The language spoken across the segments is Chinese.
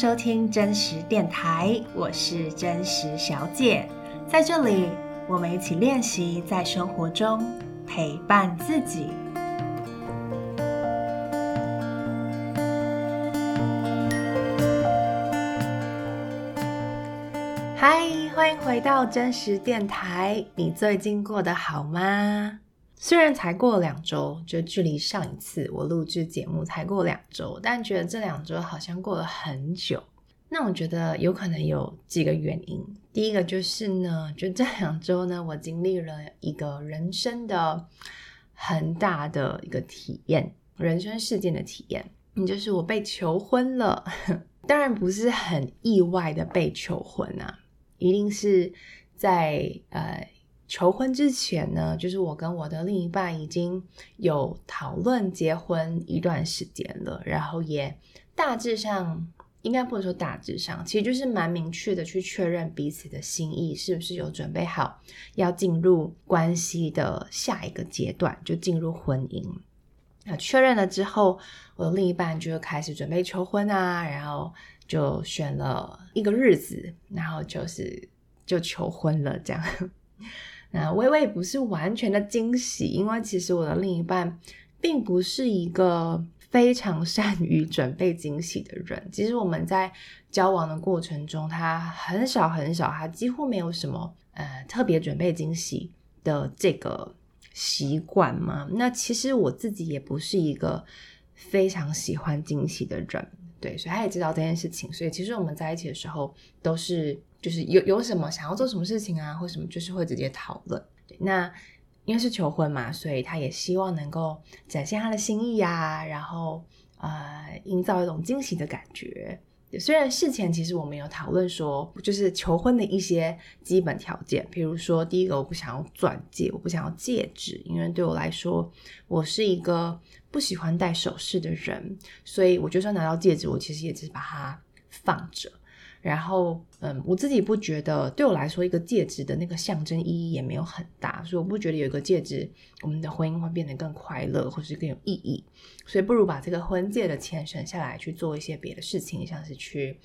收听真实电台，我是真实小姐，在这里我们一起练习在生活中陪伴自己。嗨，欢迎回到真实电台，你最近过得好吗？虽然才过了两周，就距离上一次我录制节目才过两周，但觉得这两周好像过了很久。那我觉得有可能有几个原因。第一个就是呢，就这两周呢，我经历了一个人生的很大的一个体验，人生事件的体验，就是我被求婚了。当然不是很意外的被求婚啊，一定是在呃。求婚之前呢，就是我跟我的另一半已经有讨论结婚一段时间了，然后也大致上，应该不能说大致上，其实就是蛮明确的去确认彼此的心意，是不是有准备好要进入关系的下一个阶段，就进入婚姻。那确认了之后，我的另一半就开始准备求婚啊，然后就选了一个日子，然后就是就求婚了这样。那微微不是完全的惊喜，因为其实我的另一半并不是一个非常善于准备惊喜的人。其实我们在交往的过程中，他很少很少，他几乎没有什么呃特别准备惊喜的这个习惯嘛。那其实我自己也不是一个非常喜欢惊喜的人，对，所以他也知道这件事情。所以其实我们在一起的时候都是。就是有有什么想要做什么事情啊，或什么，就是会直接讨论。对，那因为是求婚嘛，所以他也希望能够展现他的心意啊，然后呃，营造一种惊喜的感觉。虽然事前其实我们有讨论说，就是求婚的一些基本条件，比如说第一个，我不想要钻戒，我不想要戒指，因为对我来说，我是一个不喜欢戴首饰的人，所以我就算拿到戒指，我其实也只是把它放着。然后，嗯，我自己不觉得，对我来说，一个戒指的那个象征意义也没有很大，所以我不觉得有一个戒指，我们的婚姻会变得更快乐，或是更有意义。所以不如把这个婚戒的钱省下来，去做一些别的事情，像是去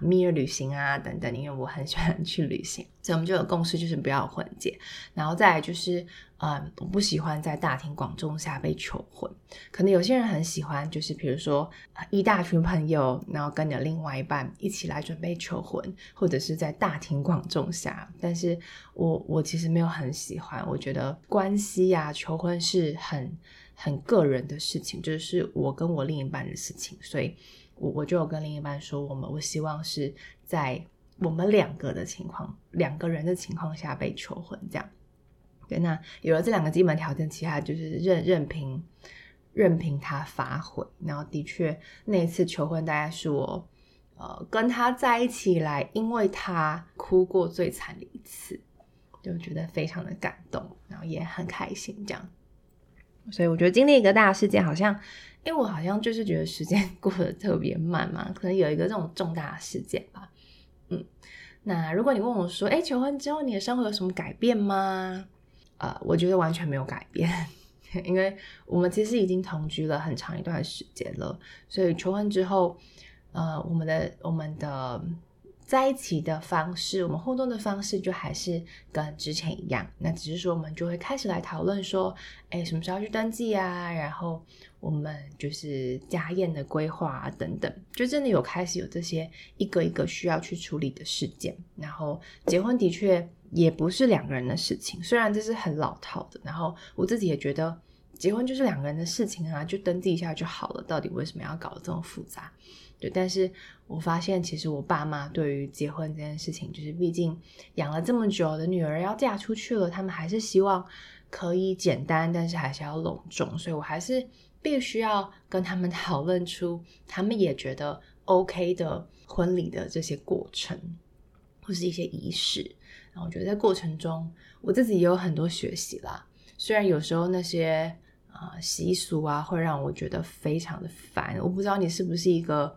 蜜月旅行啊等等。因为我很喜欢去旅行，所以我们就有共识，就是不要婚戒。然后再来就是。嗯，我不喜欢在大庭广众下被求婚。可能有些人很喜欢，就是比如说一大群朋友，然后跟你的另外一半一起来准备求婚，或者是在大庭广众下。但是我我其实没有很喜欢，我觉得关系呀，求婚是很很个人的事情，就是我跟我另一半的事情。所以我我就有跟另一半说，我们我希望是在我们两个的情况，两个人的情况下被求婚，这样。对，那有了这两个基本条件，其他就是任任凭任凭他发挥。然后的确，那一次求婚大概是我呃跟他在一起来，因为他哭过最惨的一次，就觉得非常的感动，然后也很开心这样。所以我觉得经历一个大事件，好像因为我好像就是觉得时间 过得特别慢嘛，可能有一个这种重大事件吧。嗯，那如果你问我说，哎，求婚之后你的生活有什么改变吗？呃，我觉得完全没有改变，因为我们其实已经同居了很长一段时间了，所以求婚之后，呃，我们的我们的在一起的方式，我们互动的方式就还是跟之前一样。那只是说，我们就会开始来讨论说，哎，什么时候去登记啊？然后我们就是家宴的规划啊，等等，就真的有开始有这些一个一个需要去处理的事件。然后结婚的确。也不是两个人的事情，虽然这是很老套的，然后我自己也觉得结婚就是两个人的事情啊，就登记一下就好了，到底为什么要搞得这么复杂？对，但是我发现其实我爸妈对于结婚这件事情，就是毕竟养了这么久的女儿要嫁出去了，他们还是希望可以简单，但是还是要隆重，所以我还是必须要跟他们讨论出他们也觉得 OK 的婚礼的这些过程，或是一些仪式。然后我觉得在过程中，我自己也有很多学习啦。虽然有时候那些啊、习俗啊会让我觉得非常的烦。我不知道你是不是一个，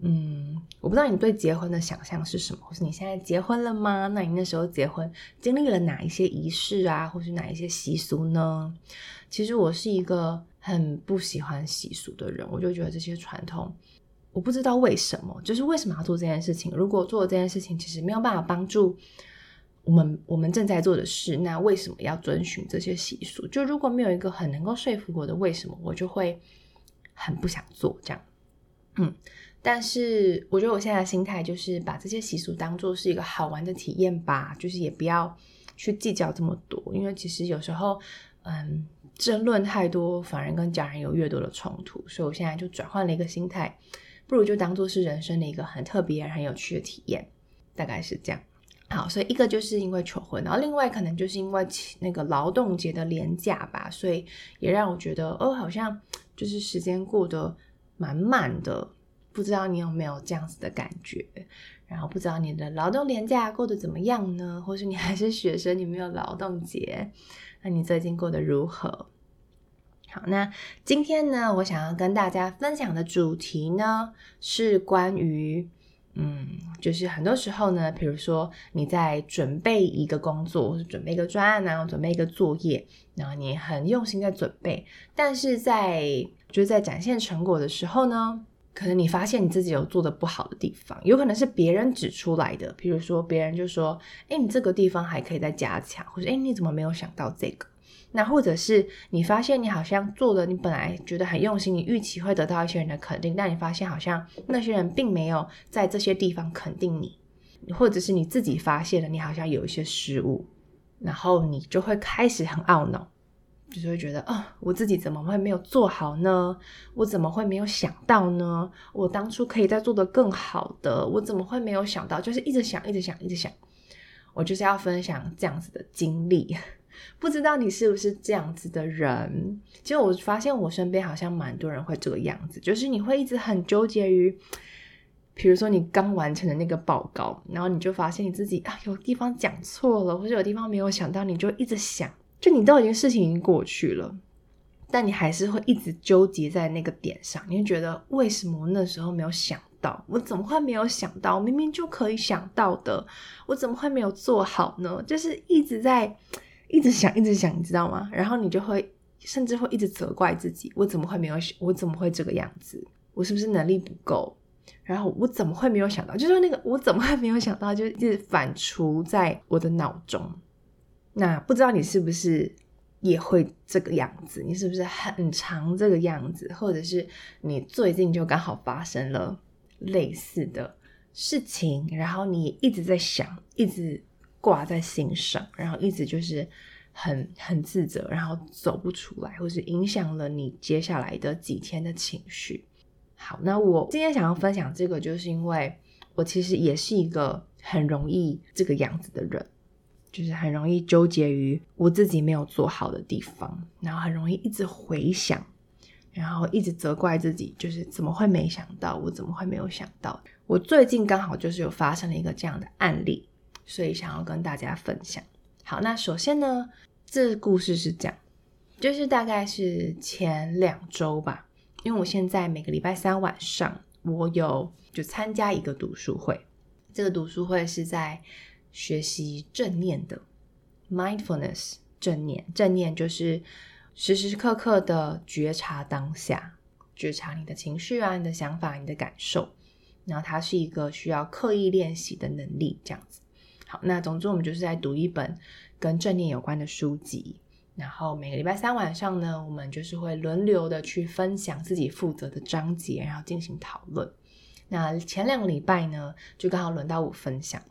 嗯，我不知道你对结婚的想象是什么，或是你现在结婚了吗？那你那时候结婚经历了哪一些仪式啊，或是哪一些习俗呢？其实我是一个很不喜欢习俗的人，我就觉得这些传统我不知道为什么，就是为什么要做这件事情？如果做这件事情其实没有办法帮助我们我们正在做的事，那为什么要遵循这些习俗？就如果没有一个很能够说服我的为什么，我就会很不想做这样。嗯，但是我觉得我现在的心态就是把这些习俗当做是一个好玩的体验吧，就是也不要去计较这么多，因为其实有时候，嗯，争论太多，反而跟家人有越多的冲突。所以我现在就转换了一个心态。不如就当做是人生的一个很特别、很有趣的体验，大概是这样。好，所以一个就是因为求婚，然后另外可能就是因为那个劳动节的连假吧，所以也让我觉得哦，好像就是时间过得满满的。不知道你有没有这样子的感觉？然后不知道你的劳动连假过得怎么样呢？或是你还是学生，你没有劳动节，那你最近过得如何？好，那今天呢，我想要跟大家分享的主题呢，是关于，嗯，就是很多时候呢，比如说你在准备一个工作，或是准备一个专案啊，准备一个作业，然后你很用心在准备，但是在就是在展现成果的时候呢，可能你发现你自己有做的不好的地方，有可能是别人指出来的，比如说别人就说，哎，你这个地方还可以再加强，或者哎，你怎么没有想到这个？那或者是你发现你好像做的，你本来觉得很用心，你预期会得到一些人的肯定，但你发现好像那些人并没有在这些地方肯定你，或者是你自己发现了你好像有一些失误，然后你就会开始很懊恼，就是会觉得啊、哦，我自己怎么会没有做好呢？我怎么会没有想到呢？我当初可以再做得更好的，我怎么会没有想到？就是一直想，一直想，一直想。我就是要分享这样子的经历。不知道你是不是这样子的人？其实我发现我身边好像蛮多人会这个样子，就是你会一直很纠结于，比如说你刚完成的那个报告，然后你就发现你自己啊有地方讲错了，或者有地方没有想到，你就一直想，就你都已经事情已经过去了，但你还是会一直纠结在那个点上，你会觉得为什么那时候没有想到？我怎么会没有想到？明明就可以想到的，我怎么会没有做好呢？就是一直在。一直想，一直想，你知道吗？然后你就会，甚至会一直责怪自己：我怎么会没有？我怎么会这个样子？我是不是能力不够？然后我怎么会没有想到？就是那个我怎么会没有想到？就一直反刍在我的脑中。那不知道你是不是也会这个样子？你是不是很常这个样子？或者是你最近就刚好发生了类似的事情，然后你一直在想，一直。挂在心上，然后一直就是很很自责，然后走不出来，或是影响了你接下来的几天的情绪。好，那我今天想要分享这个，就是因为我其实也是一个很容易这个样子的人，就是很容易纠结于我自己没有做好的地方，然后很容易一直回想，然后一直责怪自己，就是怎么会没想到，我怎么会没有想到？我最近刚好就是有发生了一个这样的案例。所以想要跟大家分享。好，那首先呢，这故事是这样，就是大概是前两周吧，因为我现在每个礼拜三晚上，我有就参加一个读书会。这个读书会是在学习正念的 mindfulness，正念，正念就是时时刻刻的觉察当下，觉察你的情绪啊，你的想法，你的感受。然后它是一个需要刻意练习的能力，这样子。好，那总之我们就是在读一本跟正念有关的书籍，然后每个礼拜三晚上呢，我们就是会轮流的去分享自己负责的章节，然后进行讨论。那前两个礼拜呢，就刚好轮到我分享。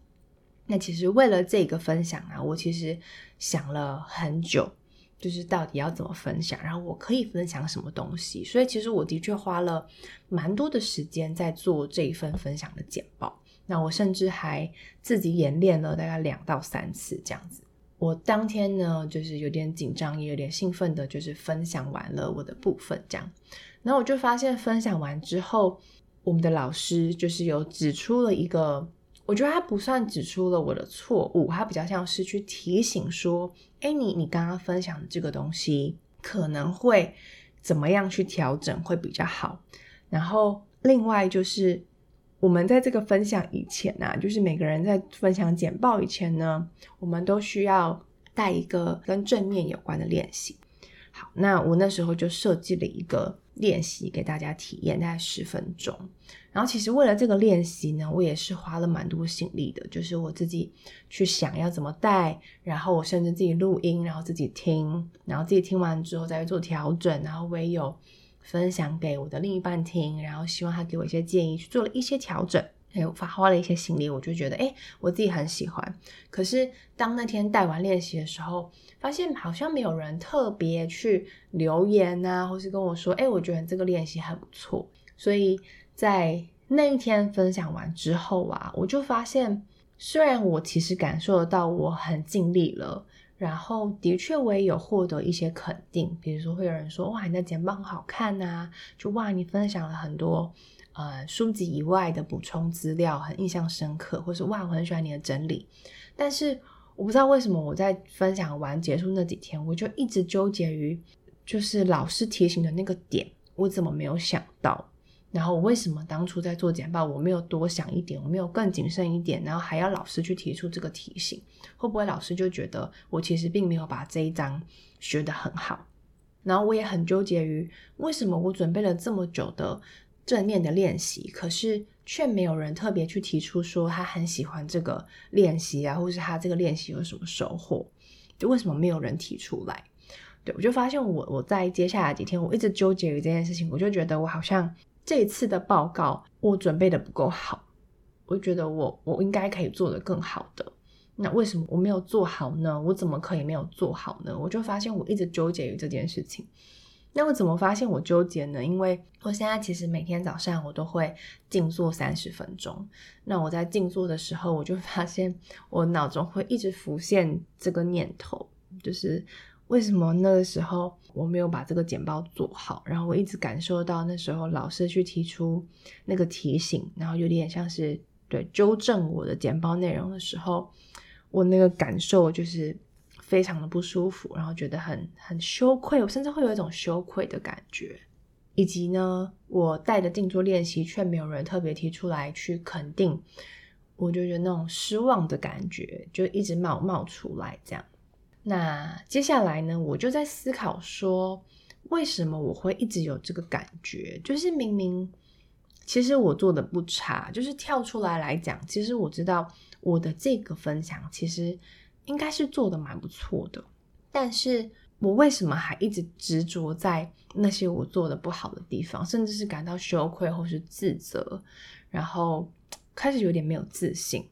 那其实为了这个分享啊，我其实想了很久，就是到底要怎么分享，然后我可以分享什么东西。所以其实我的确花了蛮多的时间在做这一份分享的简报。那我甚至还自己演练了大概两到三次这样子。我当天呢，就是有点紧张，也有点兴奋的，就是分享完了我的部分这样。然后我就发现分享完之后，我们的老师就是有指出了一个，我觉得他不算指出了我的错误，他比较像是去提醒说，哎，你你刚刚分享的这个东西可能会怎么样去调整会比较好。然后另外就是。我们在这个分享以前呢、就是每个人在分享简报以前呢，我们都需要带一个跟正念有关的练习。好，那我那时候就设计了一个练习给大家体验，大概十分钟。然后其实为了这个练习呢，我也是花了蛮多心力的，就是我自己去想要怎么带，然后我甚至自己录音，然后自己听，然后自己听完之后再做调整，然后我也有分享给我的另一半听，然后希望他给我一些建议，去做了一些调整。哎，发花了一些心力，我就觉得，哎，我自己很喜欢。可是当那天带完练习的时候，发现好像没有人特别去留言啊，或是跟我说，哎，我觉得这个练习很不错。所以在那一天分享完之后啊，我就发现，虽然我其实感受得到我很尽力了，然后的确我也有获得一些肯定，比如说会有人说，哇，你的简报很好看啊，就哇，你分享了很多。呃，书籍以外的补充资料很印象深刻，或是哇，我很喜欢你的整理。但是我不知道为什么我在分享完结束那几天，我就一直纠结于就是老师提醒的那个点，我怎么没有想到？然后我为什么当初在做简报，我没有多想一点，我没有更谨慎一点，然后还要老师去提出这个提醒？会不会老师就觉得我其实并没有把这一章学得很好？然后我也很纠结于为什么我准备了这么久的。正面的练习，可是却没有人特别去提出说他很喜欢这个练习啊，或是他这个练习有什么收获？就为什么没有人提出来？对，我就发现我我在接下来几天，我一直纠结于这件事情，我就觉得我好像这一次的报告我准备的不够好，我觉得我我应该可以做得更好的。那为什么我没有做好呢？我怎么可以没有做好呢？我就发现我一直纠结于这件事情。那我怎么发现我纠结呢？因为我现在其实每天早上我都会静坐三十分钟。那我在静坐的时候，我就发现我脑中会一直浮现这个念头，就是为什么那个时候我没有把这个简报做好？然后我一直感受到那时候老师去提出那个提醒，然后有点像是对纠正我的简报内容的时候，我那个感受就是。非常的不舒服，然后觉得很很羞愧，我甚至会有一种羞愧的感觉，以及呢，我带的静坐练习却没有人特别提出来去肯定，我就觉得那种失望的感觉就一直冒冒出来。这样，那接下来呢，我就在思考说，为什么我会一直有这个感觉？就是明明其实我做的不差，就是跳出来来讲，其实我知道我的这个分享其实。应该是做的蛮不错的，但是我为什么还一直执着在那些我做的不好的地方，甚至是感到羞愧或是自责，然后开始有点没有自信，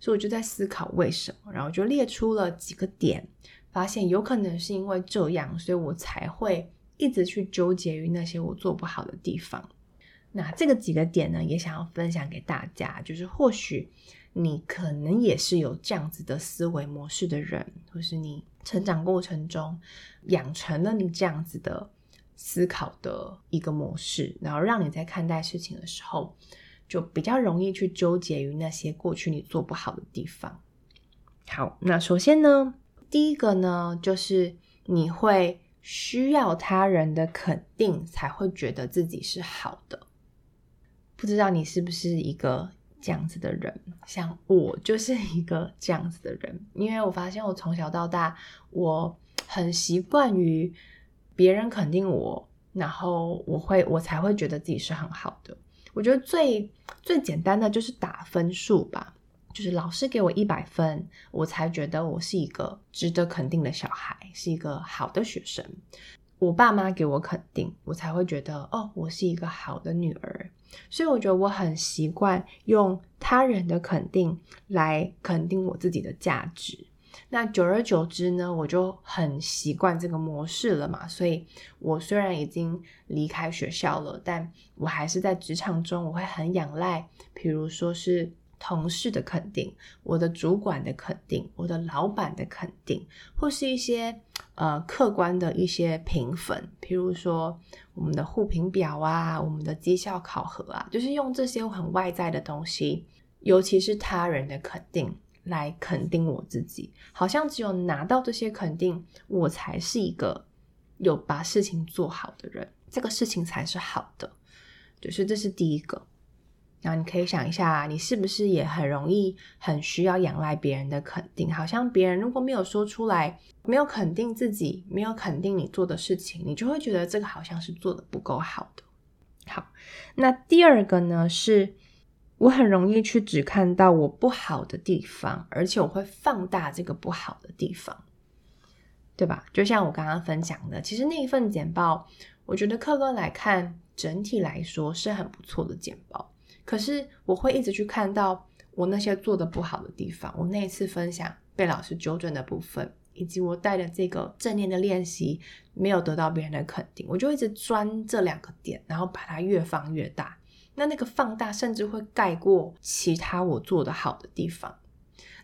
所以我就在思考为什么，然后就列出了几个点，发现有可能是因为这样，所以我才会一直去纠结于那些我做不好的地方。那这个几个点呢，也想要分享给大家，就是或许。你可能也是有这样子的思维模式的人，或是你成长过程中养成了你这样子的思考的一个模式，然后让你在看待事情的时候，就比较容易去纠结于那些过去你做不好的地方。好，那首先呢，第一个呢，就是你会需要他人的肯定才会觉得自己是好的。不知道你是不是一个这样子的人，像我就是一个这样子的人，因为我发现我从小到大，我很习惯于别人肯定我，然后我会我才会觉得自己是很好的。我觉得最最简单的就是打分数吧，就是老师给我一百分，我才觉得我是一个值得肯定的小孩，是一个好的学生。我爸妈给我肯定，我才会觉得哦，我是一个好的女儿。所以我觉得我很习惯用他人的肯定来肯定我自己的价值。那久而久之呢，我就很习惯这个模式了嘛。所以我虽然已经离开学校了，但我还是在职场中，我会很仰赖，比如说是。同事的肯定，我的主管的肯定，我的老板的肯定，或是一些呃客观的一些评分，譬如说我们的互评表啊，我们的绩效考核啊，就是用这些很外在的东西，尤其是他人的肯定来肯定我自己，好像只有拿到这些肯定，我才是一个有把事情做好的人，这个事情才是好的，就是这是第一个。然后你可以想一下，你是不是也很容易很需要仰赖别人的肯定？好像别人如果没有说出来，没有肯定自己，没有肯定你做的事情，你就会觉得这个好像是做得不够好的。好，那第二个呢，是我很容易去只看到我不好的地方，而且我会放大这个不好的地方，对吧？就像我刚刚分享的，其实那一份简报，我觉得客观来看，整体来说是很不错的简报。可是我会一直去看到我那些做的不好的地方，我那一次分享被老师纠正的部分，以及我带的这个正念的练习没有得到别人的肯定，我就一直钻这两个点，然后把它越放越大。那那个放大甚至会盖过其他我做的好的地方。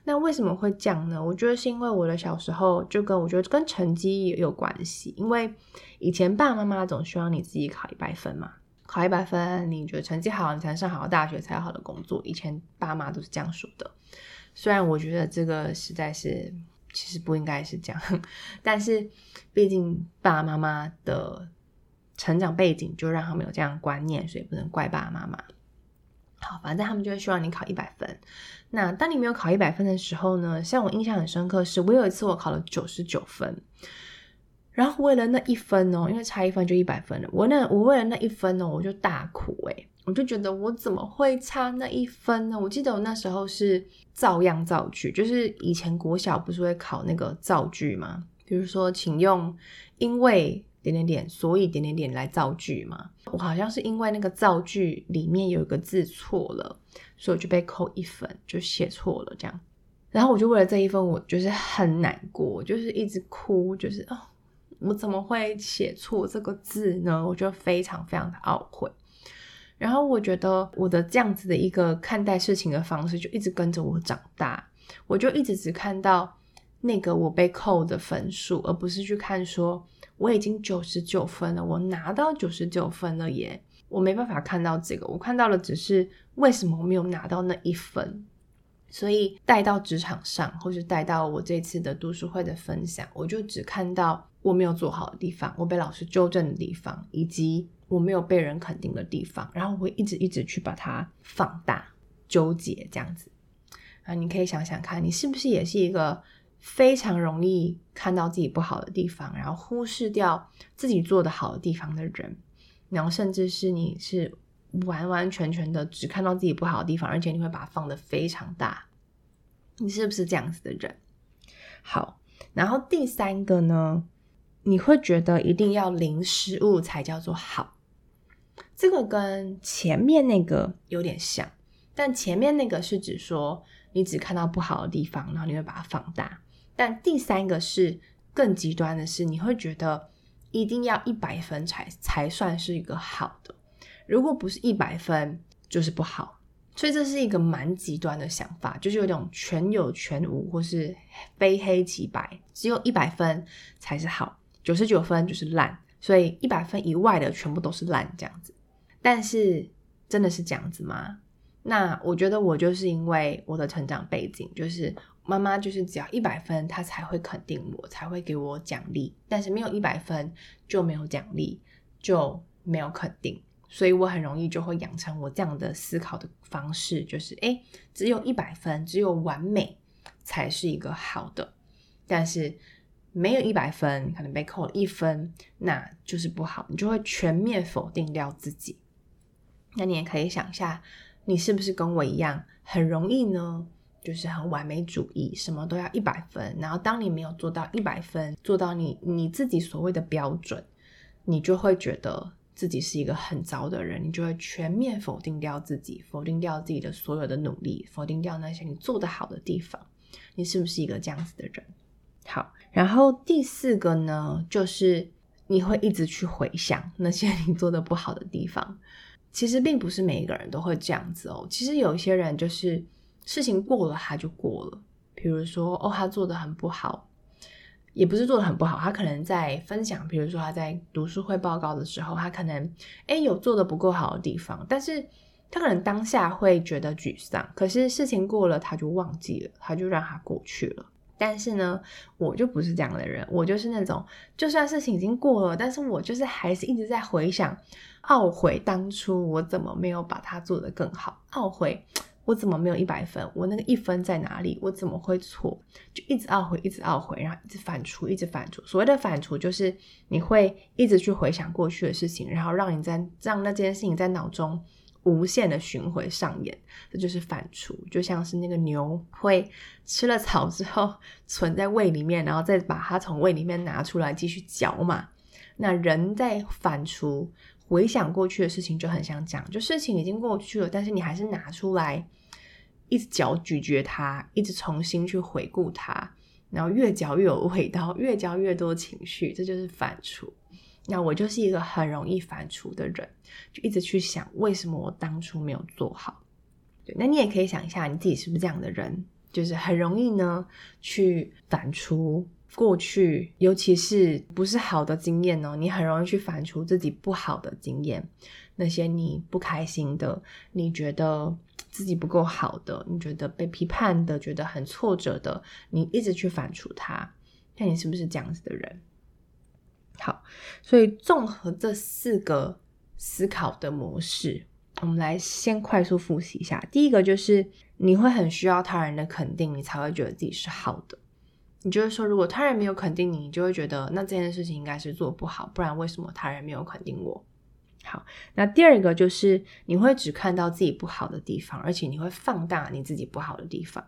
那为什么会这样呢？我觉得是因为我的小时候就跟我觉得跟成绩也有关系，因为以前爸爸妈妈总希望你自己考一百分嘛。考一百分，你觉得成绩好，你才能上好的大学，才有好的工作。以前爸妈都是这样说的，虽然我觉得这个实在是其实不应该是这样，但是毕竟爸爸妈妈的成长背景就让他们有这样的观念，所以不能怪爸爸妈妈。好，反正他们就会希望你考一百分。那当你没有考一百分的时候呢？像我印象很深刻是，我有一次我考了九十九分。然后为了那一分哦，因为差一分就一百分了。我那我为了那一分哦，我就大哭诶，我就觉得我怎么会差那一分呢？我记得我那时候是照样造句，就是以前国小不是会考那个造句吗？比如说，请用因为点点点，所以点点点来造句嘛。我好像是因为那个造句里面有一个字错了，所以我就被扣一分，就写错了这样。然后我就为了这一分，我就是很难过，就是一直哭，就是哦。我怎么会写错这个字呢？我就非常非常的懊悔。然后我觉得我的这样子的一个看待事情的方式，就一直跟着我长大。我就一直只看到那个我被扣的分数，而不是去看说我已经九十九分了，我拿到九十九分了耶。我没办法看到这个，我看到的只是为什么我没有拿到那一分。所以带到职场上，或是带到我这次的读书会的分享，我就只看到我没有做好的地方，我被老师纠正的地方，以及我没有被人肯定的地方，然后我会一直一直去把它放大、纠结这样子。啊，你可以想想看，你是不是也是一个非常容易看到自己不好的地方，然后忽视掉自己做的好的地方的人，然后甚至是你是。完完全全的只看到自己不好的地方，而且你会把它放得非常大。你是不是这样子的人？好，然后第三个呢，你会觉得一定要零失误才叫做好。这个跟前面那个有点像，但前面那个是指说你只看到不好的地方，然后你会把它放大。但第三个是更极端的是，你会觉得一定要一百分才才算是一个好的。如果不是一百分，就是不好，所以这是一个蛮极端的想法，就是有种全有全无，或是非黑即白，只有一百分才是好，九十九分就是烂，所以一百分以外的全部都是烂这样子。但是真的是这样子吗？那我觉得我就是因为我的成长背景，就是妈妈就是只要一百分，她才会肯定我，才会给我奖励，但是没有一百分就没有奖励，就没有肯定。所以我很容易就会养成我这样的思考的方式，就是诶，只有一百分，只有完美才是一个好的，但是没有一百分，可能被扣了一分，那就是不好，你就会全面否定掉自己。那你也可以想一下，你是不是跟我一样，很容易呢？就是很完美主义，什么都要一百分，然后当你没有做到一百分，做到你你自己所谓的标准，你就会觉得。自己是一个很糟的人，你就会全面否定掉自己，否定掉自己的所有的努力，否定掉那些你做得好的地方。你是不是一个这样子的人？好，然后第四个呢，就是你会一直去回想 那些你做得不好的地方。其实并不是每一个人都会这样子哦。其实有一些人就是事情过了他就过了，比如说哦，他做的很不好。也不是做的很不好，他可能在分享，比如说他在读书会报告的时候，他可能诶有做的不够好的地方，但是他可能当下会觉得沮丧，可是事情过了他就忘记了，他就让他过去了。但是呢，我就不是这样的人，我就是那种，就算事情已经过了，但是我就是还是一直在回想，懊悔当初我怎么没有把它做得更好，懊悔我怎么没有一百分，我那个一分在哪里，我怎么会错，就一直懊悔，一直懊悔，然后一直反刍，一直反刍。所谓的反刍，就是你会一直去回想过去的事情，然后让你在让那件事情在脑中。无限的巡回上演，这就是反刍，就像是那个牛会吃了草之后存在胃里面，然后再把它从胃里面拿出来继续嚼嘛。那人在反刍回想过去的事情，就很想讲，就事情已经过去了，但是你还是拿出来一直嚼咀嚼它，一直重新去回顾它，然后越嚼越有味道，越嚼越多情绪，这就是反刍。那我就是一个很容易反刍的人，就一直去想为什么我当初没有做好。对，那你也可以想一下，你自己是不是这样的人？就是很容易呢去反刍过去，尤其是不是好的经验哦，你很容易去反刍自己不好的经验，那些你不开心的，你觉得自己不够好的，你觉得被批判的，觉得很挫折的，你一直去反刍它，看你是不是这样子的人。好，所以综合这四个思考的模式，我们来先快速复习一下。第一个就是你会很需要他人的肯定，你才会觉得自己是好的。你就是说，如果他人没有肯定你，你就会觉得那这件事情应该是做不好，不然为什么他人没有肯定我？好，那第二个就是你会只看到自己不好的地方，而且你会放大你自己不好的地方。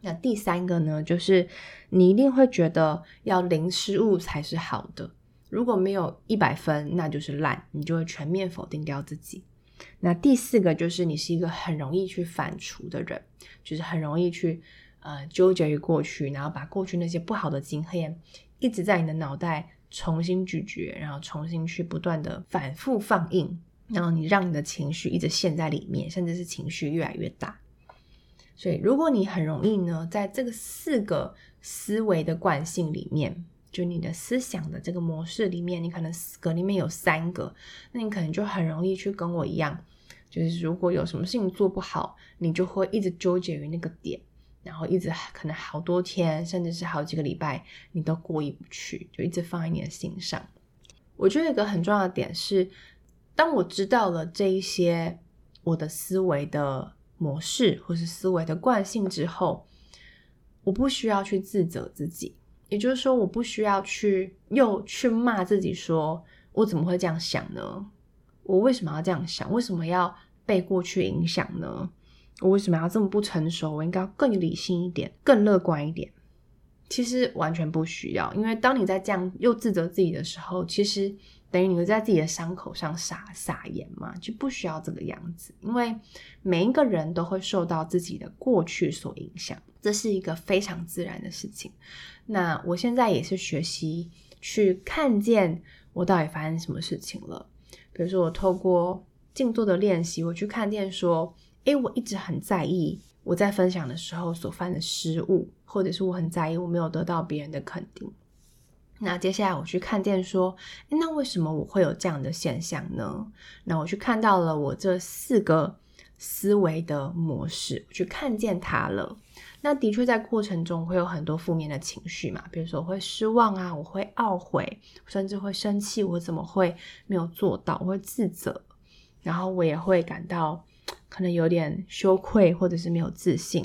那第三个呢，就是你一定会觉得要零失误才是好的。如果没有一百分，那就是烂，你就会全面否定掉自己。那第四个就是你是一个很容易去反刍的人，就是很容易去呃纠结于过去，然后把过去那些不好的经验一直在你的脑袋重新咀嚼，然后重新去不断的反复放映，然后你让你的情绪一直陷在里面，甚至是情绪越来越大。所以，如果你很容易呢，在这个四个思维的惯性里面，就你的思想的这个模式里面，你可能四个里面有三个，那你可能就很容易去跟我一样，就是如果有什么事情做不好，你就会一直纠结于那个点，然后一直可能好多天，甚至是好几个礼拜，你都过意不去，就一直放在你的心上。我觉得一个很重要的点是，当我知道了这一些我的思维的。模式或是思维的惯性之后，我不需要去自责自己，也就是说，我不需要去又去骂自己，说我怎么会这样想呢？我为什么要这样想？为什么要被过去影响呢？我为什么要这么不成熟？我应该更理性一点，更乐观一点。其实完全不需要，因为当你在这样又自责自己的时候，其实。等于你会在自己的伤口上撒撒盐嘛，就不需要这个样子，因为每一个人都会受到自己的过去所影响，这是一个非常自然的事情。那我现在也是学习去看见我到底发生什么事情了。比如说，我透过静坐的练习，我去看见说，诶，我一直很在意我在分享的时候所犯的失误，或者是我很在意我没有得到别人的肯定。那接下来我去看见说，诶，那为什么我会有这样的现象呢？那我去看到了我这四个思维的模式，去看见它了。那的确在过程中会有很多负面的情绪嘛，比如说我会失望啊，我会懊悔，甚至会生气，我怎么会没有做到？我会自责，然后我也会感到可能有点羞愧，或者是没有自信。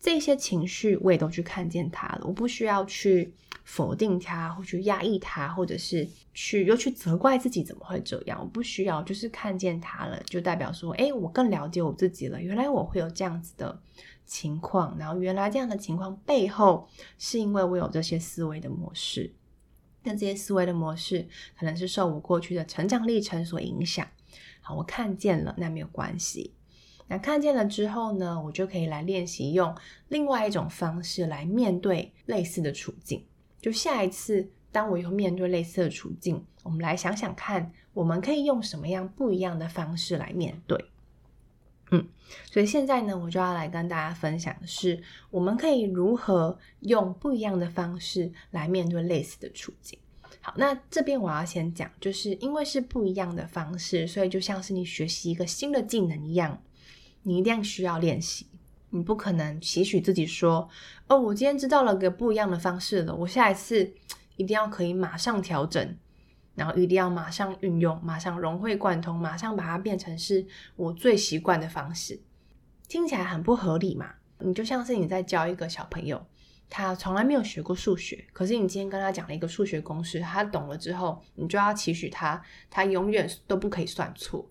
这些情绪我也都去看见它了，我不需要去。否定他，或去压抑他，或者是去又去责怪自己怎么会这样？我不需要，就是看见他了，就代表说，诶，我更了解我自己了。原来我会有这样子的情况，然后原来这样的情况背后是因为我有这些思维的模式。那这些思维的模式可能是受我过去的成长历程所影响。好，我看见了，那没有关系。那看见了之后呢，我就可以来练习用另外一种方式来面对类似的处境。就下一次，当我又面对类似的处境，我们来想想看，我们可以用什么样不一样的方式来面对。嗯，所以现在呢，我就要来跟大家分享的是，我们可以如何用不一样的方式来面对类似的处境。好，那这边我要先讲，就是因为是不一样的方式，所以就像是你学习一个新的技能一样，你一定需要练习。你不可能期许自己说：“哦，我今天知道了个不一样的方式了，我下一次一定要可以马上调整，然后一定要马上运用，马上融会贯通，马上把它变成是我最习惯的方式。”听起来很不合理嘛？你就像是你在教一个小朋友。他从来没有学过数学，可是你今天跟他讲了一个数学公式，他懂了之后，你就要期许他，他永远都不可以算错，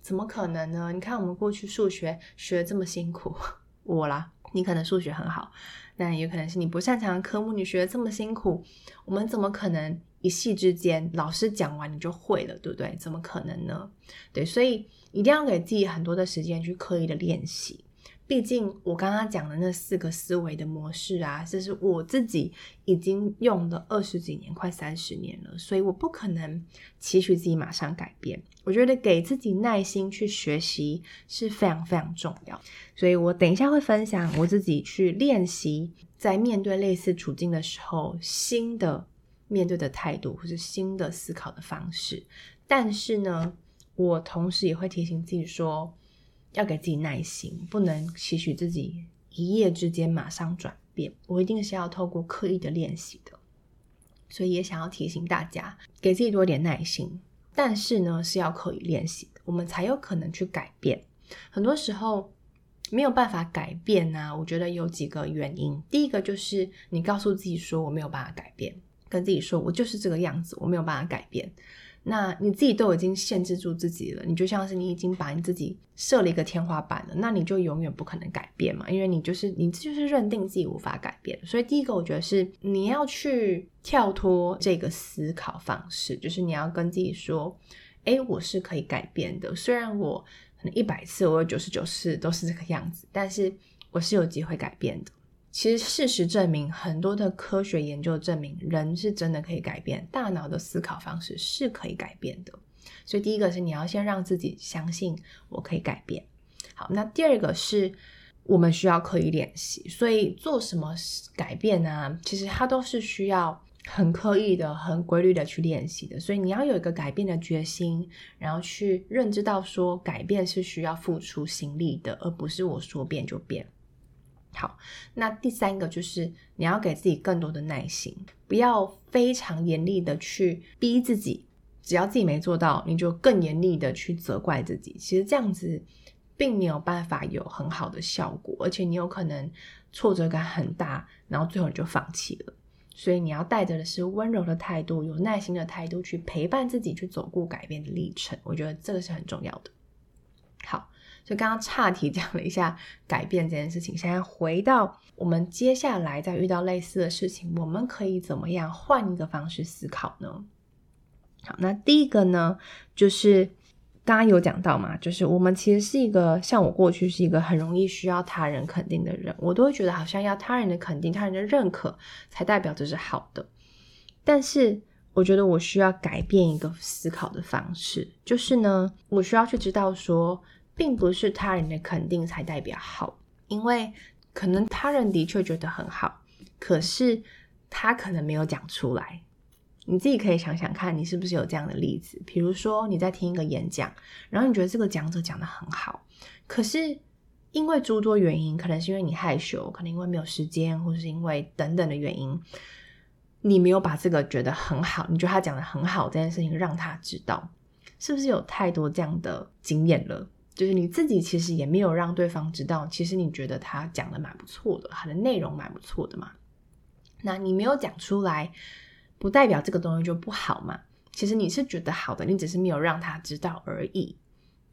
怎么可能呢？你看我们过去数学学这么辛苦，我啦，你可能数学很好，那也可能是你不擅长的科目，你学的这么辛苦，我们怎么可能一夕之间老师讲完你就会了，对不对？怎么可能呢？对，所以一定要给自己很多的时间去刻意的练习。毕竟我刚刚讲的那四个思维的模式啊，这是我自己已经用了二十几年，快三十年了，所以我不可能期许自己马上改变。我觉得给自己耐心去学习是非常非常重要。所以我等一下会分享我自己去练习，在面对类似处境的时候，新的面对的态度或是新的思考的方式。但是呢，我同时也会提醒自己说，要给自己耐心，不能期许自己一夜之间马上转变。我一定是要透过刻意的练习的，所以也想要提醒大家，给自己多点耐心。但是呢，是要刻意练习，我们才有可能去改变。很多时候没有办法改变呢，我觉得有几个原因。第一个就是你告诉自己说我没有办法改变，跟自己说我就是这个样子，我没有办法改变。那你自己都已经限制住自己了，你就像是你已经把你自己设了一个天花板了，那你就永远不可能改变嘛，因为你就是你就是认定自己无法改变。所以第一个我觉得是你要去跳脱这个思考方式，就是你要跟自己说，诶，我是可以改变的，虽然我可能一百次我有九十九次都是这个样子，但是我是有机会改变的。其实事实证明，很多的科学研究证明，人是真的可以改变，大脑的思考方式是可以改变的。所以第一个是你要先让自己相信我可以改变。好，那第二个是我们需要刻意练习。所以做什么改变呢？其实它都是需要很刻意的、很规律的去练习的。所以你要有一个改变的决心，然后去认知到说改变是需要付出心力的，而不是我说变就变。好，那第三个就是你要给自己更多的耐心，不要非常严厉的去逼自己，只要自己没做到，你就更严厉的去责怪自己。其实这样子并没有办法有很好的效果，而且你有可能挫折感很大，然后最后你就放弃了。所以你要带着的是温柔的态度，有耐心的态度去陪伴自己，去走过改变的历程。我觉得这个是很重要的。好。就刚刚岔题讲了一下改变这件事情，现在回到我们接下来再遇到类似的事情，我们可以怎么样换一个方式思考呢？好，那第一个呢，就是刚刚有讲到嘛，就是我们其实是一个像我过去是一个很容易需要他人肯定的人，我都会觉得好像要他人的肯定、他人的认可才代表这是好的。但是我觉得我需要改变一个思考的方式，就是呢，我需要去知道说。并不是他人的肯定才代表好，因为可能他人的确觉得很好，可是他可能没有讲出来。你自己可以想想看，你是不是有这样的例子？比如说你在听一个演讲，然后你觉得这个讲者讲得很好，可是因为诸多原因，可能是因为你害羞，可能因为没有时间，或是因为等等的原因，你没有把这个觉得很好，你觉得他讲得很好这件事情让他知道，是不是有太多这样的经验了？就是你自己其实也没有让对方知道，其实你觉得他讲的蛮不错的，他的内容蛮不错的嘛。那你没有讲出来，不代表这个东西就不好嘛。其实你是觉得好的，你只是没有让他知道而已，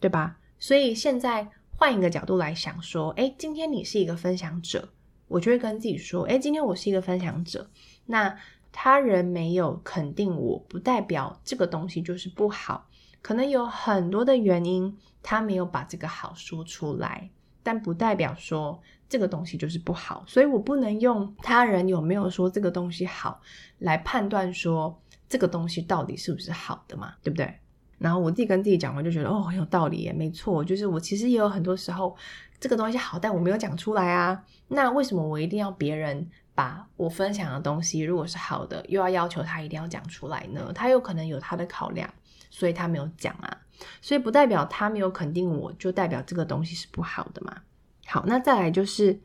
对吧？所以现在换一个角度来想，说，诶，今天你是一个分享者，我就会跟自己说，诶，今天我是一个分享者，那他人没有肯定我，不代表这个东西就是不好。可能有很多的原因，他没有把这个好说出来，但不代表说这个东西就是不好，所以我不能用他人有没有说这个东西好来判断说这个东西到底是不是好的嘛，对不对？然后我自己跟自己讲完就觉得哦，很有道理耶，没错，就是我其实也有很多时候这个东西好，但我没有讲出来啊，那为什么我一定要别人把我分享的东西如果是好的，又要要求他一定要讲出来呢？他有可能有他的考量。所以他没有讲啊，所以不代表他没有肯定我，就代表这个东西是不好的嘛。好，那再来就是，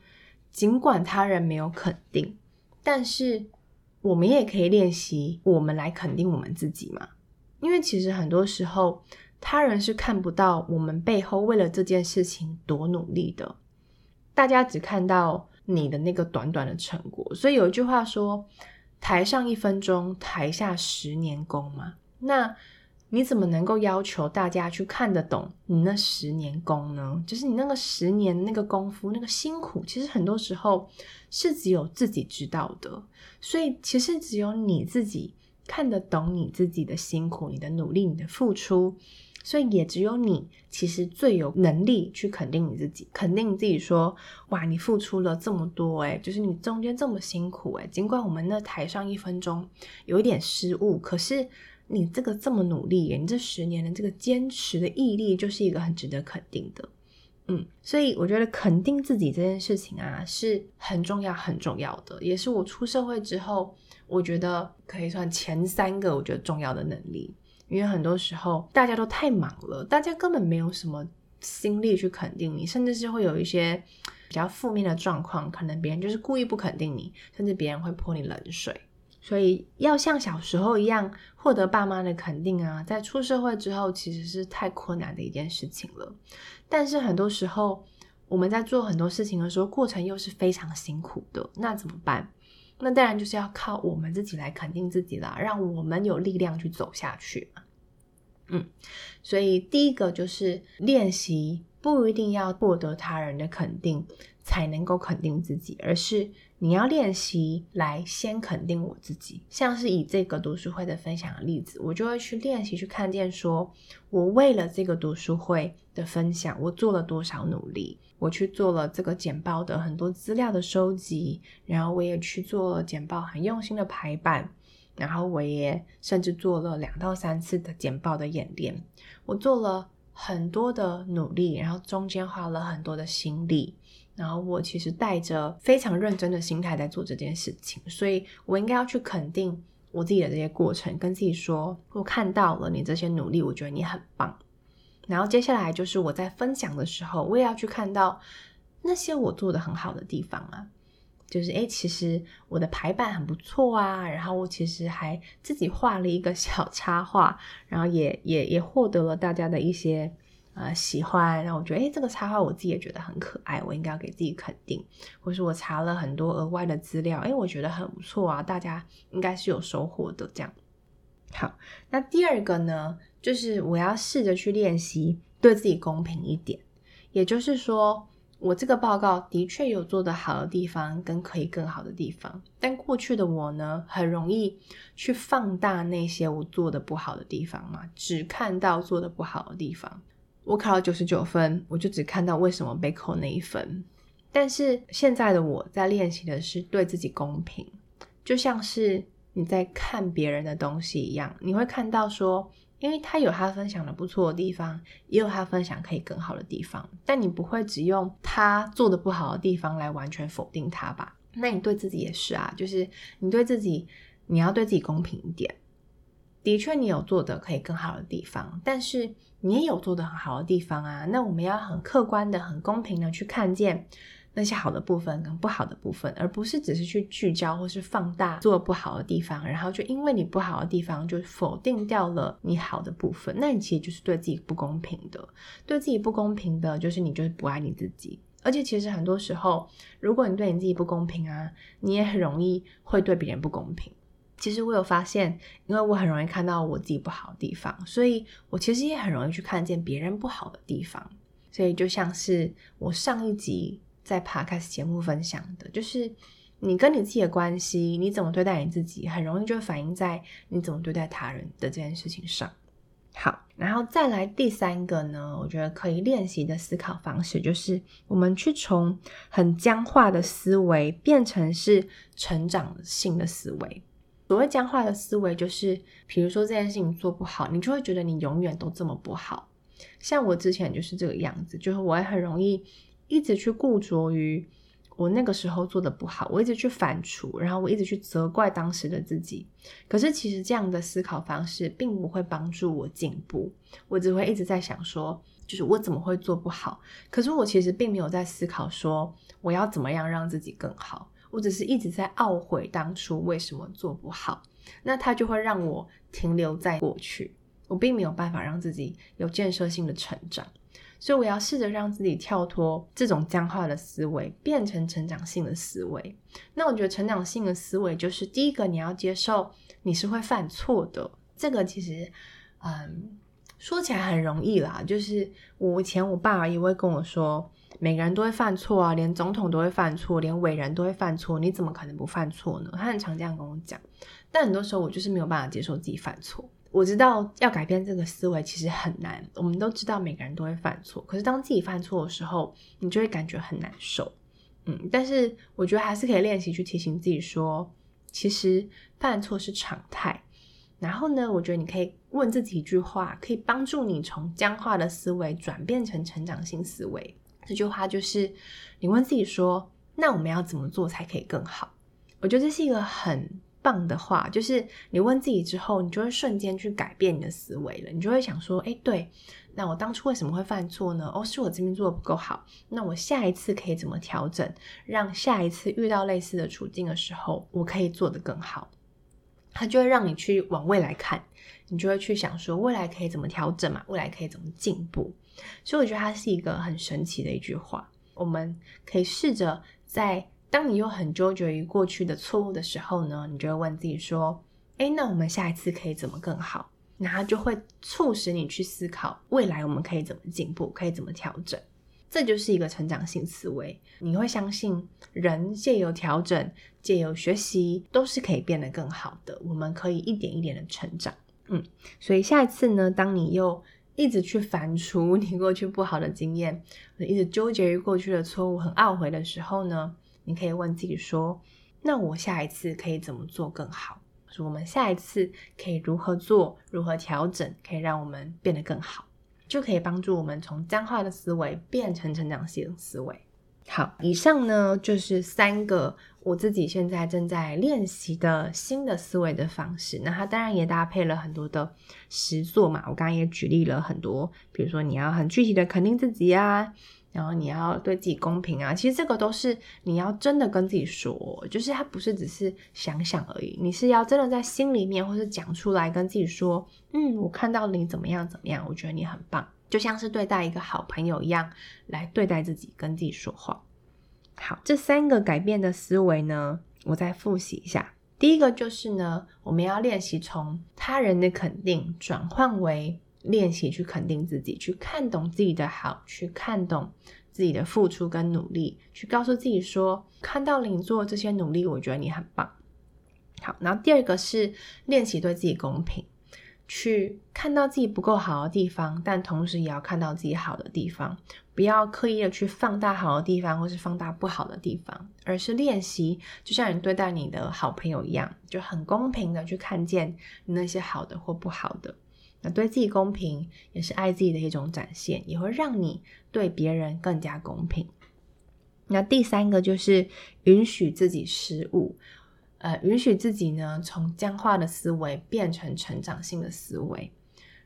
尽管他人没有肯定，但是我们也可以练习我们来肯定我们自己嘛。因为其实很多时候，他人是看不到我们背后为了这件事情多努力的，大家只看到你的那个短短的成果。所以有一句话说：“台上一分钟，台下十年功”嘛。那你怎么能够要求大家去看得懂你那十年功呢？就是你那个十年那个功夫那个辛苦，其实很多时候是只有自己知道的。所以其实只有你自己看得懂你自己的辛苦、你的努力、你的付出。所以也只有你其实最有能力去肯定你自己，肯定你自己说：哇，你付出了这么多，诶，就是你中间这么辛苦，诶，尽管我们那台上一分钟有一点失误，可是。你这个这么努力，你这十年的这个坚持的毅力，就是一个很值得肯定的。嗯，所以我觉得肯定自己这件事情啊，是很重要、很重要的，也是我出社会之后，我觉得可以算前三个我觉得重要的能力。因为很多时候大家都太忙了，大家根本没有什么心力去肯定你，甚至是会有一些比较负面的状况，可能别人就是故意不肯定你，甚至别人会泼你冷水。所以要像小时候一样获得爸妈的肯定啊，在出社会之后其实是太困难的一件事情了。但是很多时候我们在做很多事情的时候，过程又是非常辛苦的。那怎么办？那当然就是要靠我们自己来肯定自己啦，让我们有力量去走下去嘛。嗯，所以第一个就是练习，不一定要获得他人的肯定才能够肯定自己，而是。你要练习来先肯定我自己，像是以这个读书会的分享的例子，我就会去练习去看见说，我为了这个读书会的分享，我做了多少努力，我去做了这个简报的很多资料的收集，然后我也去做了简报很用心的排版，然后我也甚至做了两到三次的简报的演练，我做了很多的努力，然后中间花了很多的心力。然后我其实带着非常认真的心态在做这件事情，所以我应该要去肯定我自己的这些过程，跟自己说，我看到了你这些努力，我觉得你很棒。然后接下来就是我在分享的时候，我也要去看到那些我做的很好的地方啊，就是诶，其实我的排版很不错啊，然后我其实还自己画了一个小插画，然后也也也获得了大家的一些。呃，喜欢，然后我觉得，诶，这个插画我自己也觉得很可爱，我应该要给自己肯定。或是我查了很多额外的资料，诶，我觉得很不错啊，大家应该是有收获的。这样，好，那第二个呢，就是我要试着去练习对自己公平一点。也就是说，我这个报告的确有做得好的地方，跟可以更好的地方，但过去的我呢，很容易去放大那些我做的不好的地方嘛，只看到做的不好的地方。我考了九十九分，我就只看到为什么被扣那一分。但是现在的我在练习的是对自己公平，就像是你在看别人的东西一样，你会看到说，因为他有他分享的不错的地方，也有他分享可以更好的地方，但你不会只用他做的不好的地方来完全否定他吧？那你对自己也是啊，就是你对自己，你要对自己公平一点。的确，你有做的可以更好的地方，但是你也有做的很好的地方啊。那我们要很客观的、很公平的去看见那些好的部分跟不好的部分，而不是只是去聚焦或是放大做不好的地方，然后就因为你不好的地方就否定掉了你好的部分。那你其实就是对自己不公平的，对自己不公平的就是你就是不爱你自己。而且其实很多时候，如果你对你自己不公平啊，你也很容易会对别人不公平。其实我有发现，因为我很容易看到我自己不好的地方，所以我其实也很容易去看见别人不好的地方。所以就像是我上一集在 Podcast 节目分享的，就是你跟你自己的关系，你怎么对待你自己，很容易就反映在你怎么对待他人的这件事情上。好，然后再来第三个呢，我觉得可以练习的思考方式，就是我们去从很僵化的思维变成是成长性的思维。所谓僵化的思维，就是比如说这件事情做不好，你就会觉得你永远都这么不好。像我之前就是这个样子，就是我也很容易一直去固着于我那个时候做的不好，我一直去反刍，然后我一直去责怪当时的自己。可是其实这样的思考方式并不会帮助我进步，我只会一直在想说，就是我怎么会做不好？可是我其实并没有在思考说我要怎么样让自己更好，我只是一直在懊悔当初为什么做不好。那它就会让我停留在过去，我并没有办法让自己有建设性的成长。所以我要试着让自己跳脱这种僵化的思维，变成成长性的思维。那我觉得成长性的思维就是第一个，你要接受你是会犯错的。这个其实，嗯，说起来很容易啦。就是我以前我爸也会跟我说，每个人都会犯错啊，连总统都会犯错，连伟人都会犯错，你怎么可能不犯错呢？他很常这样跟我讲。但很多时候我就是没有办法接受自己犯错。我知道要改变这个思维其实很难，我们都知道每个人都会犯错，可是当自己犯错的时候，你就会感觉很难受，嗯，但是我觉得还是可以练习去提醒自己说，其实犯错是常态。然后呢，我觉得你可以问自己一句话，可以帮助你从僵化的思维转变成成长性思维。这句话就是你问自己说，那我们要怎么做才可以更好？我觉得这是一个很棒的话，就是你问自己之后，你就会瞬间去改变你的思维了。你就会想说，诶，对，那我当初为什么会犯错呢？哦，是我这边做的不够好。那我下一次可以怎么调整，让下一次遇到类似的处境的时候，我可以做得更好。它就会让你去往未来看，你就会去想说，未来可以怎么调整嘛？未来可以怎么进步？所以我觉得它是一个很神奇的一句话。我们可以试着在。当你又很纠结于过去的错误的时候呢，你就会问自己说：“诶，那我们下一次可以怎么更好？”那它就会促使你去思考未来我们可以怎么进步，可以怎么调整。这就是一个成长性思维。你会相信人借由调整、借由学习，都是可以变得更好的。我们可以一点一点的成长。嗯，所以下一次呢，当你又一直去反刍你过去不好的经验，一直纠结于过去的错误，很懊悔的时候呢，你可以问自己说：“那我下一次可以怎么做更好？我们下一次可以如何做，如何调整，可以让我们变得更好，就可以帮助我们从僵化的思维变成成长性思维。”好，以上呢就是三个我自己现在正在练习的新的思维的方式。那它当然也搭配了很多的实作嘛。我刚刚也举例了很多，比如说你要很具体的肯定自己啊。然后你要对自己公平啊，其实这个都是你要真的跟自己说，就是它不是只是想想而已，你是要真的在心里面或是讲出来跟自己说，嗯，我看到你怎么样怎么样，我觉得你很棒，就像是对待一个好朋友一样来对待自己，跟自己说话。好，这三个改变的思维呢，我再复习一下。第一个就是呢，我们要练习从他人的肯定转换为。练习去肯定自己，去看懂自己的好，去看懂自己的付出跟努力，去告诉自己说：“看到你做这些努力，我觉得你很棒。”好，然后第二个是练习对自己公平，去看到自己不够好的地方，但同时也要看到自己好的地方，不要刻意的去放大好的地方或是放大不好的地方，而是练习，就像你对待你的好朋友一样，就很公平的去看见你那些好的或不好的。那对自己公平，也是爱自己的一种展现，也会让你对别人更加公平。那第三个就是允许自己失误，呃，允许自己呢从僵化的思维变成成长性的思维，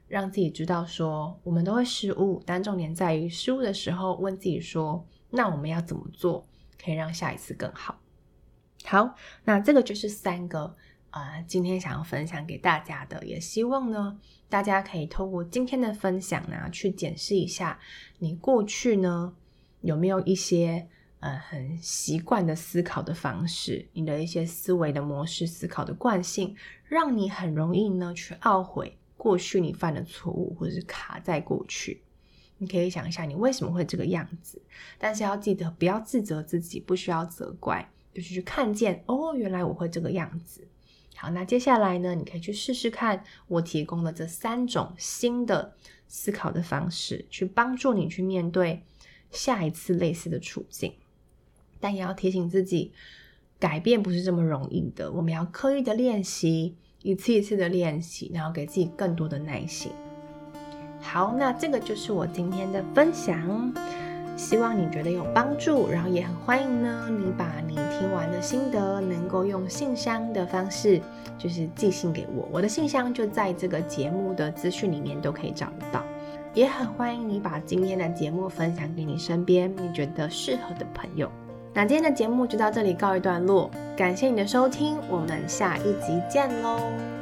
让自己知道说我们都会失误，但重点在于失误的时候问自己说，那我们要怎么做可以让下一次更好？好，那这个就是三个。呃，今天想要分享给大家的，也希望呢，大家可以透过今天的分享呢，去检视一下你过去呢有没有一些呃很习惯的思考的方式，你的一些思维的模式、思考的惯性，让你很容易呢去懊悔过去你犯的错误，或者是卡在过去。你可以想一下，你为什么会这个样子，但是要记得不要自责自己，不需要责怪，就是去看见哦，原来我会这个样子。好，那接下来呢，你可以去试试看我提供的这三种新的思考的方式，去帮助你去面对下一次类似的处境。但也要提醒自己，改变不是这么容易的，我们要刻意的练习，一次一次的练习，然后给自己更多的耐心。好，那这个就是我今天的分享。希望你觉得有帮助，然后也很欢迎呢，你把你听完的心得能够用信箱的方式，就是寄信给我，我的信箱就在这个节目的资讯里面都可以找得到。也很欢迎你把今天的节目分享给你身边你觉得适合的朋友。那今天的节目就到这里告一段落，感谢你的收听，我们下一集见喽。